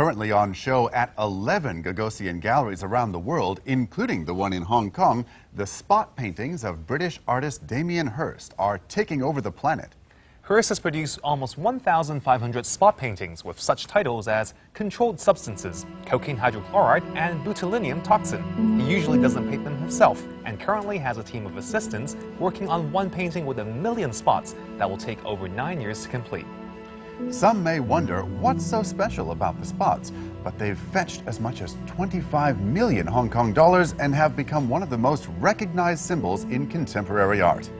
Currently on show at 11 Gagosian galleries around the world, including the one in Hong Kong, the spot paintings of British artist Damien Hirst are taking over the planet. Hirst has produced almost 1,500 spot paintings with such titles as Controlled Substances, Cocaine Hydrochloride, and Botulinum Toxin. He usually doesn't paint them himself and currently has a team of assistants working on one painting with a million spots that will take over nine years to complete. Some may wonder what's so special about the spots, but they've fetched as much as 25 million Hong Kong dollars and have become one of the most recognized symbols in contemporary art.